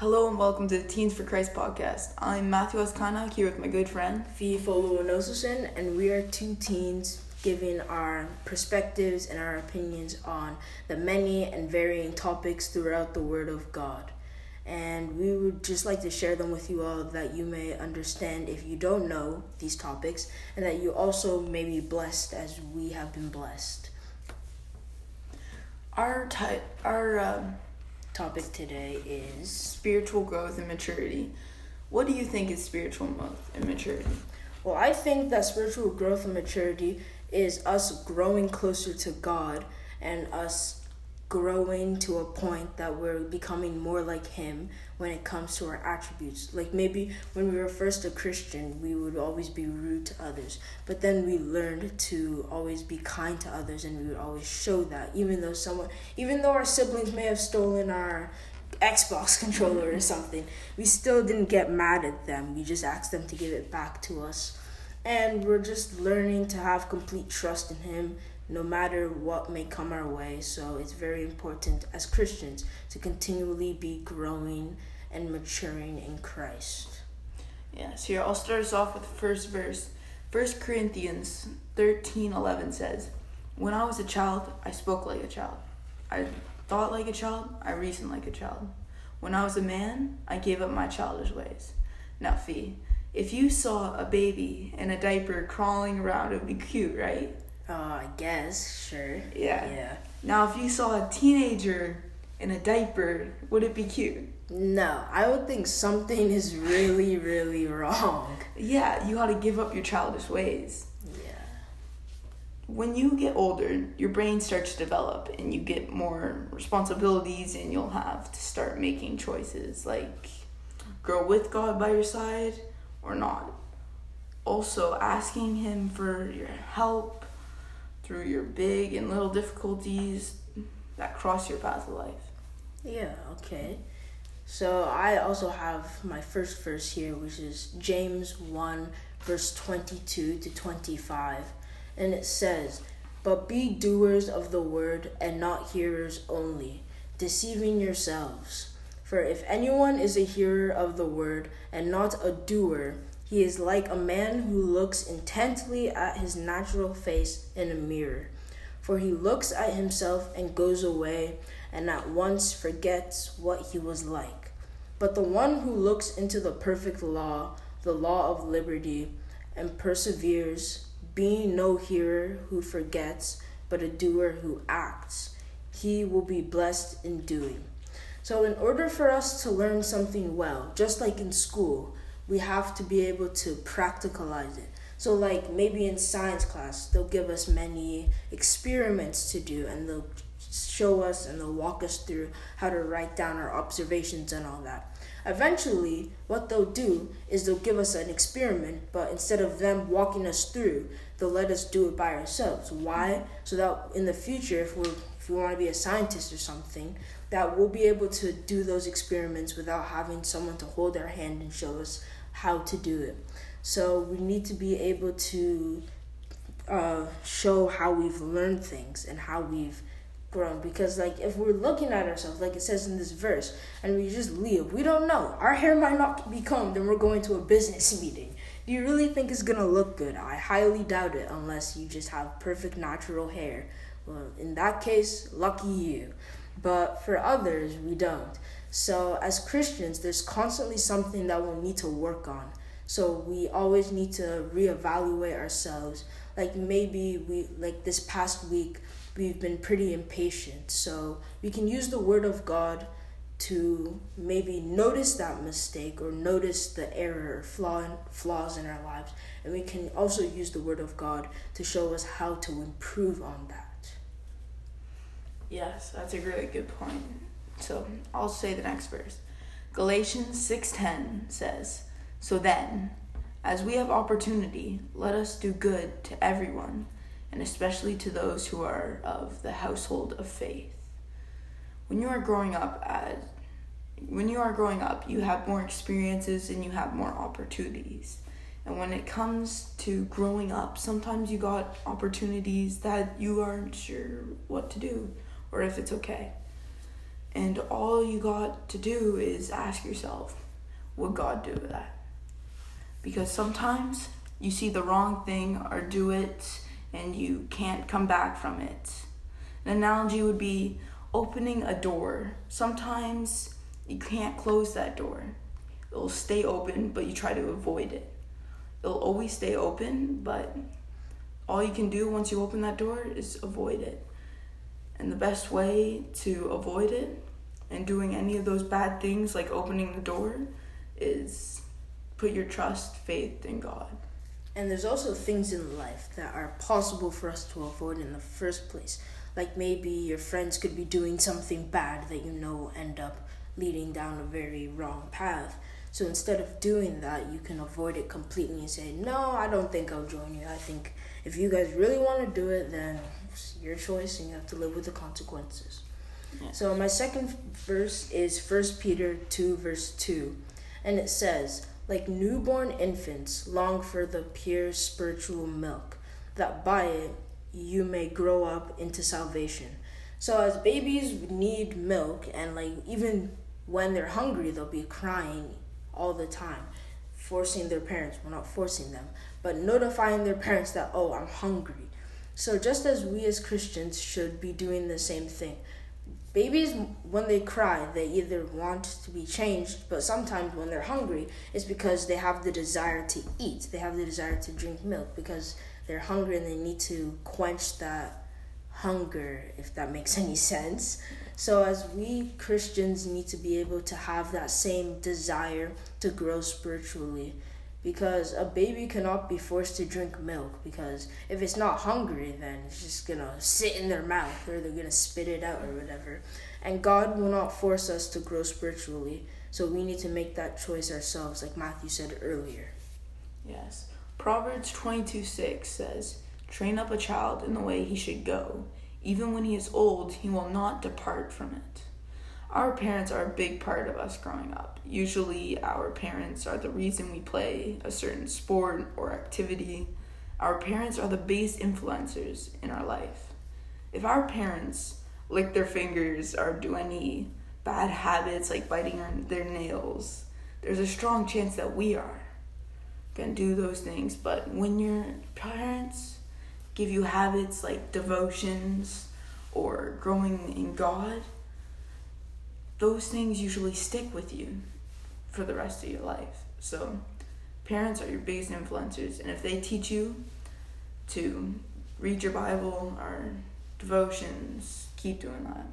Hello and welcome to the Teens for Christ podcast. I'm Matthew Askana here with my good friend Fee Foluanosusen, and we are two teens giving our perspectives and our opinions on the many and varying topics throughout the Word of God. And we would just like to share them with you all that you may understand if you don't know these topics, and that you also may be blessed as we have been blessed. Our type, our um, Topic today is spiritual growth and maturity. What do you think is spiritual growth and maturity? Well, I think that spiritual growth and maturity is us growing closer to God and us growing to a point that we're becoming more like Him when it comes to our attributes. Like maybe when we were first a Christian, we would always be rude to others, but then we learned to always be kind to others and we would always show that, even though someone, even though our siblings may have stolen our Xbox controller or something, we still didn't get mad at them. We just asked them to give it back to us. And we're just learning to have complete trust in Him no matter what may come our way. So it's very important as Christians to continually be growing and maturing in Christ. Yes, here I'll start us off with the first verse. 1 Corinthians 13 11 says, When I was a child, I spoke like a child. I thought like a child, I reasoned like a child. When I was a man, I gave up my childish ways. Now, Fee, if you saw a baby in a diaper crawling around, it would be cute, right? Uh, I guess, sure. Yeah. Yeah. Now, if you saw a teenager in a diaper, would it be cute? No, I would think something is really, really wrong. Yeah, you gotta give up your childish ways. Yeah. When you get older, your brain starts to develop and you get more responsibilities, and you'll have to start making choices like grow with God by your side or not. Also, asking Him for your help through your big and little difficulties that cross your path of life. Yeah, okay. So I also have my first verse here, which is James 1, verse 22 to 25. And it says, But be doers of the word and not hearers only, deceiving yourselves. For if anyone is a hearer of the word and not a doer, he is like a man who looks intently at his natural face in a mirror. For he looks at himself and goes away and at once forgets what he was like. But the one who looks into the perfect law, the law of liberty, and perseveres, being no hearer who forgets, but a doer who acts, he will be blessed in doing. So, in order for us to learn something well, just like in school, we have to be able to practicalize it. So, like maybe in science class, they'll give us many experiments to do and they'll show us and they'll walk us through how to write down our observations and all that. Eventually, what they'll do is they'll give us an experiment, but instead of them walking us through, they'll let us do it by ourselves. Why? So that in the future, if we if we want to be a scientist or something, that we'll be able to do those experiments without having someone to hold our hand and show us how to do it. So we need to be able to uh, show how we've learned things and how we've grown. Because like if we're looking at ourselves, like it says in this verse, and we just leave, we don't know. Our hair might not be combed, and we're going to a business meeting. Do you really think it's gonna look good? I highly doubt it, unless you just have perfect natural hair. Well, in that case, lucky you. But for others, we don't. So, as Christians, there's constantly something that we'll need to work on. So, we always need to reevaluate ourselves. Like, maybe we, like this past week, we've been pretty impatient. So, we can use the Word of God to maybe notice that mistake or notice the error or flaw flaws in our lives. And we can also use the Word of God to show us how to improve on that. Yes, that's a really good point. So I'll say the next verse. Galatians 6:10 says, "So then, as we have opportunity, let us do good to everyone, and especially to those who are of the household of faith." When you are growing up as when you are growing up, you have more experiences and you have more opportunities. And when it comes to growing up, sometimes you got opportunities that you aren't sure what to do or if it's okay. And all you got to do is ask yourself, would God do that? Because sometimes you see the wrong thing or do it and you can't come back from it. An analogy would be opening a door. Sometimes you can't close that door. It'll stay open, but you try to avoid it. It'll always stay open, but all you can do once you open that door is avoid it. And the best way to avoid it and doing any of those bad things like opening the door is put your trust, faith in God. And there's also things in life that are possible for us to avoid in the first place. Like maybe your friends could be doing something bad that you know end up leading down a very wrong path. So instead of doing that, you can avoid it completely and say, No, I don't think I'll join you. I think if you guys really want to do it, then it's your choice and you have to live with the consequences. Yeah. So my second verse is First Peter 2, verse 2. And it says, like newborn infants, long for the pure spiritual milk, that by it you may grow up into salvation. So, as babies need milk, and like even when they're hungry, they'll be crying all the time, forcing their parents, well, not forcing them, but notifying their parents that, oh, I'm hungry. So, just as we as Christians should be doing the same thing, Babies, when they cry, they either want to be changed, but sometimes when they're hungry, it's because they have the desire to eat. They have the desire to drink milk because they're hungry and they need to quench that hunger, if that makes any sense. So, as we Christians need to be able to have that same desire to grow spiritually, because a baby cannot be forced to drink milk because if it's not hungry then it's just gonna sit in their mouth or they're gonna spit it out or whatever. And god will not force us to grow spiritually so we need to make that choice ourselves like matthew said earlier. Yes. Proverbs 22 6 says train up a child in the way he should go. Even when he is old he will not depart from it our parents are a big part of us growing up. Usually, our parents are the reason we play a certain sport or activity. Our parents are the base influencers in our life. If our parents lick their fingers or do any bad habits like biting on their nails, there's a strong chance that we are gonna do those things. But when your parents give you habits like devotions or growing in God, those things usually stick with you for the rest of your life. So, parents are your biggest influencers, and if they teach you to read your Bible or devotions, keep doing that.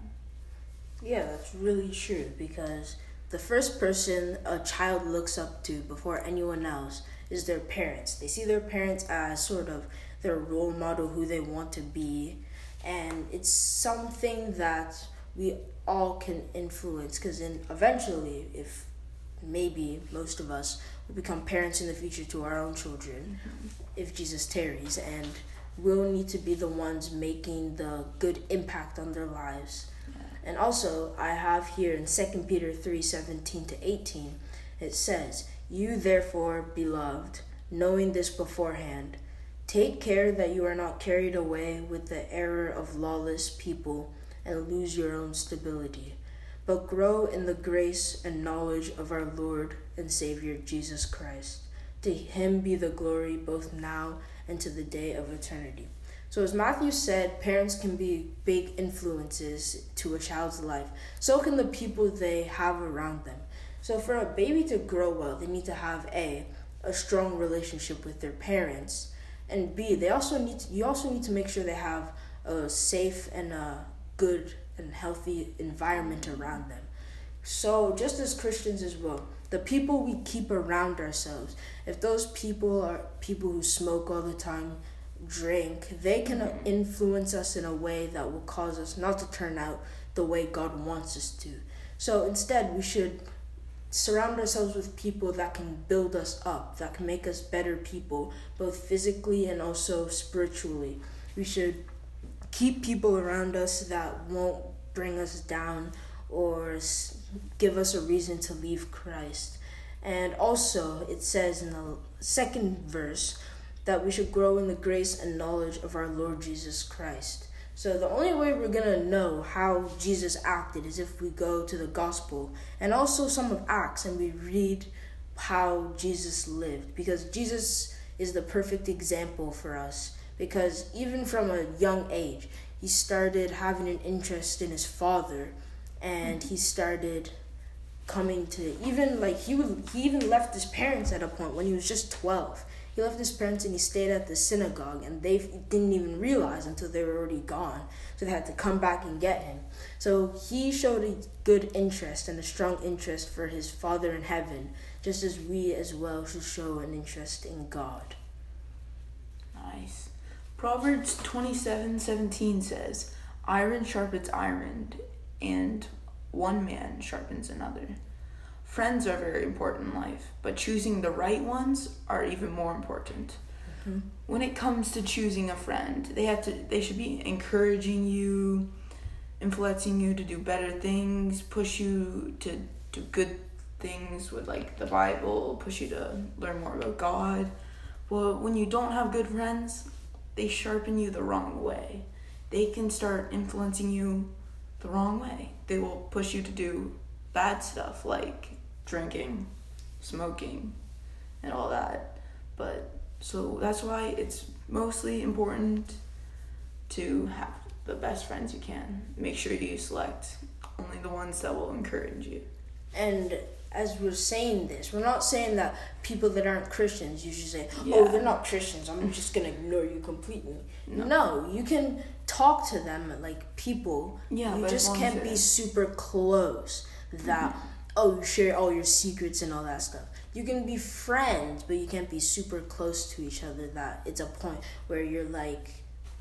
Yeah, that's really true because the first person a child looks up to before anyone else is their parents. They see their parents as sort of their role model, who they want to be, and it's something that we all can influence because then eventually if maybe most of us will become parents in the future to our own children mm-hmm. if jesus tarries and we'll need to be the ones making the good impact on their lives yeah. and also i have here in 2 peter 3 17 to 18 it says you therefore beloved knowing this beforehand take care that you are not carried away with the error of lawless people and lose your own stability, but grow in the grace and knowledge of our Lord and Savior Jesus Christ. To him be the glory both now and to the day of eternity. So, as Matthew said, parents can be big influences to a child's life. So can the people they have around them. So, for a baby to grow well, they need to have A, a strong relationship with their parents, and B, they also need to, you also need to make sure they have a safe and a good and healthy environment around them. So, just as Christians as well, the people we keep around ourselves, if those people are people who smoke all the time, drink, they can influence us in a way that will cause us not to turn out the way God wants us to. So, instead, we should surround ourselves with people that can build us up, that can make us better people, both physically and also spiritually. We should keep people around us that won't bring us down or give us a reason to leave Christ. And also, it says in the second verse that we should grow in the grace and knowledge of our Lord Jesus Christ. So the only way we're gonna know how Jesus acted is if we go to the gospel and also some of Acts and we read how Jesus lived because Jesus is the perfect example for us because even from a young age he started having an interest in his father and he started coming to even like he would he even left his parents at a point when he was just 12 he left his parents and he stayed at the synagogue and they didn't even realize until they were already gone. So they had to come back and get him. So he showed a good interest and a strong interest for his father in heaven just as we as well should show an interest in god. Nice. Proverbs twenty-seven seventeen says, Iron sharpens iron, and one man sharpens another. Friends are very important in life, but choosing the right ones are even more important. Mm-hmm. When it comes to choosing a friend, they have to they should be encouraging you, influencing you to do better things, push you to do good things with like the Bible, push you to learn more about God. Well, when you don't have good friends, they sharpen you the wrong way. They can start influencing you the wrong way. They will push you to do bad stuff like drinking, smoking, and all that. But so that's why it's mostly important to have the best friends you can. Make sure you select only the ones that will encourage you. And as we're saying this, we're not saying that people that aren't Christians, you should say, oh, they're not Christians, I'm just going to ignore you completely. No. No. you can talk to them like people. Yeah, you just can't be super close that, oh, you share all your secrets and all that stuff. You can be friends, but you can't be super close to each other that it's a point where you're like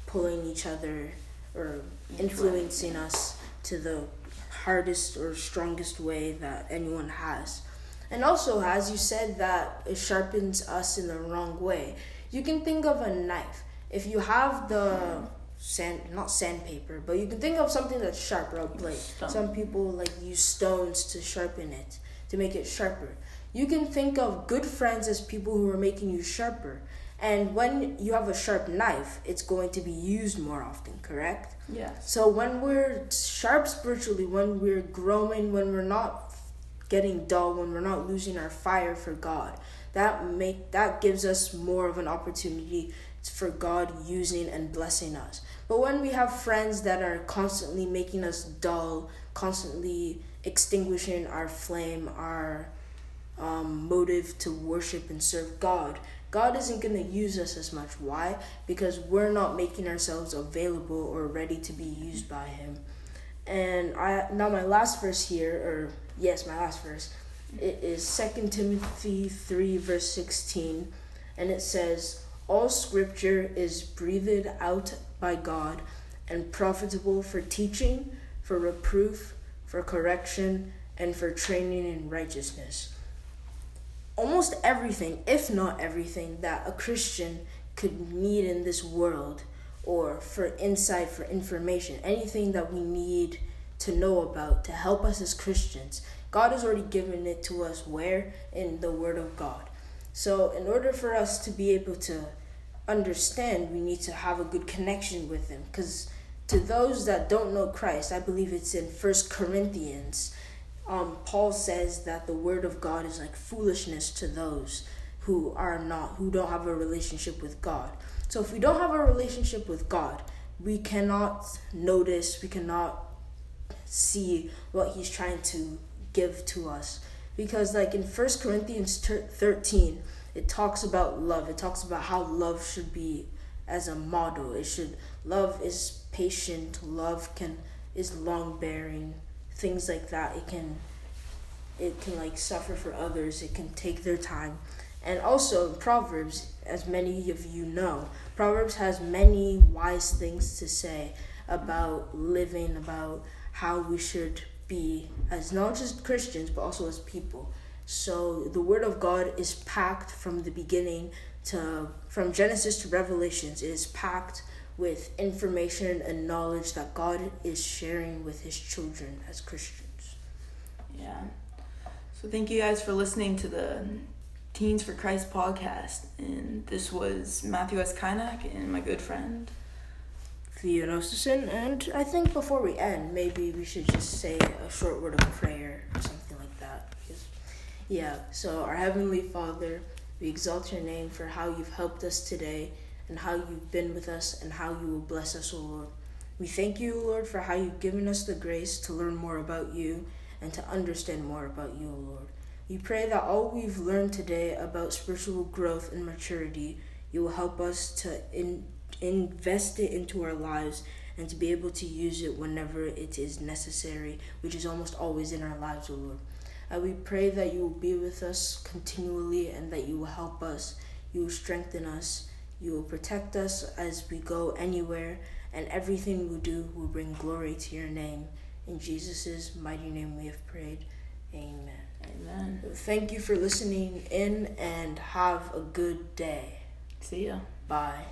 pulling each other or influencing us to the hardest or strongest way that anyone has. And also, as you said, that it sharpens us in the wrong way. You can think of a knife. If you have the sand, not sandpaper, but you can think of something that's sharp or a blade. Stone. Some people like use stones to sharpen it, to make it sharper. You can think of good friends as people who are making you sharper. And when you have a sharp knife, it's going to be used more often, correct? Yeah. So when we're sharp spiritually, when we're growing, when we're not getting dull, when we're not losing our fire for God, that make that gives us more of an opportunity for God using and blessing us. But when we have friends that are constantly making us dull, constantly extinguishing our flame, our um, motive to worship and serve God, God isn't going to use us as much. Why? Because we're not making ourselves available or ready to be used by Him. And I now my last verse here, or yes, my last verse, it is Second Timothy three verse sixteen, and it says, "All Scripture is breathed out by God, and profitable for teaching, for reproof, for correction, and for training in righteousness." Almost everything, if not everything, that a Christian could need in this world, or for insight, for information, anything that we need to know about to help us as Christians, God has already given it to us where? In the Word of God. So, in order for us to be able to understand, we need to have a good connection with Him. Because to those that don't know Christ, I believe it's in First Corinthians um, Paul says that the word of God is like foolishness to those who are not, who don't have a relationship with God. So if we don't have a relationship with God, we cannot notice, we cannot see what he's trying to give to us. Because like in First Corinthians 13, it talks about love. It talks about how love should be as a model. It should love is patient, love can is long bearing, things like that. It can it can like suffer for others. It can take their time. And also Proverbs, as many of you know, Proverbs has many wise things to say about living, about how we should be as not just Christians but also as people. So the word of God is packed from the beginning to from Genesis to Revelations. It is packed with information and knowledge that God is sharing with his children as Christians. Yeah. So thank you guys for listening to the Teens for Christ podcast. And this was Matthew S. Kynak and my good friend Theonosis, and I think before we end, maybe we should just say a short word of prayer or something like that. Because, yeah, so our Heavenly Father, we exalt your name for how you've helped us today and how you've been with us and how you will bless us, O Lord. We thank you, Lord, for how you've given us the grace to learn more about you and to understand more about you, O Lord. We pray that all we've learned today about spiritual growth and maturity, you will help us to in, invest it into our lives and to be able to use it whenever it is necessary, which is almost always in our lives, O Lord. And we pray that you will be with us continually and that you will help us, you will strengthen us, you will protect us as we go anywhere, and everything we do will bring glory to your name. In Jesus' mighty name we have prayed. Amen. Amen. Thank you for listening in and have a good day. See ya. Bye.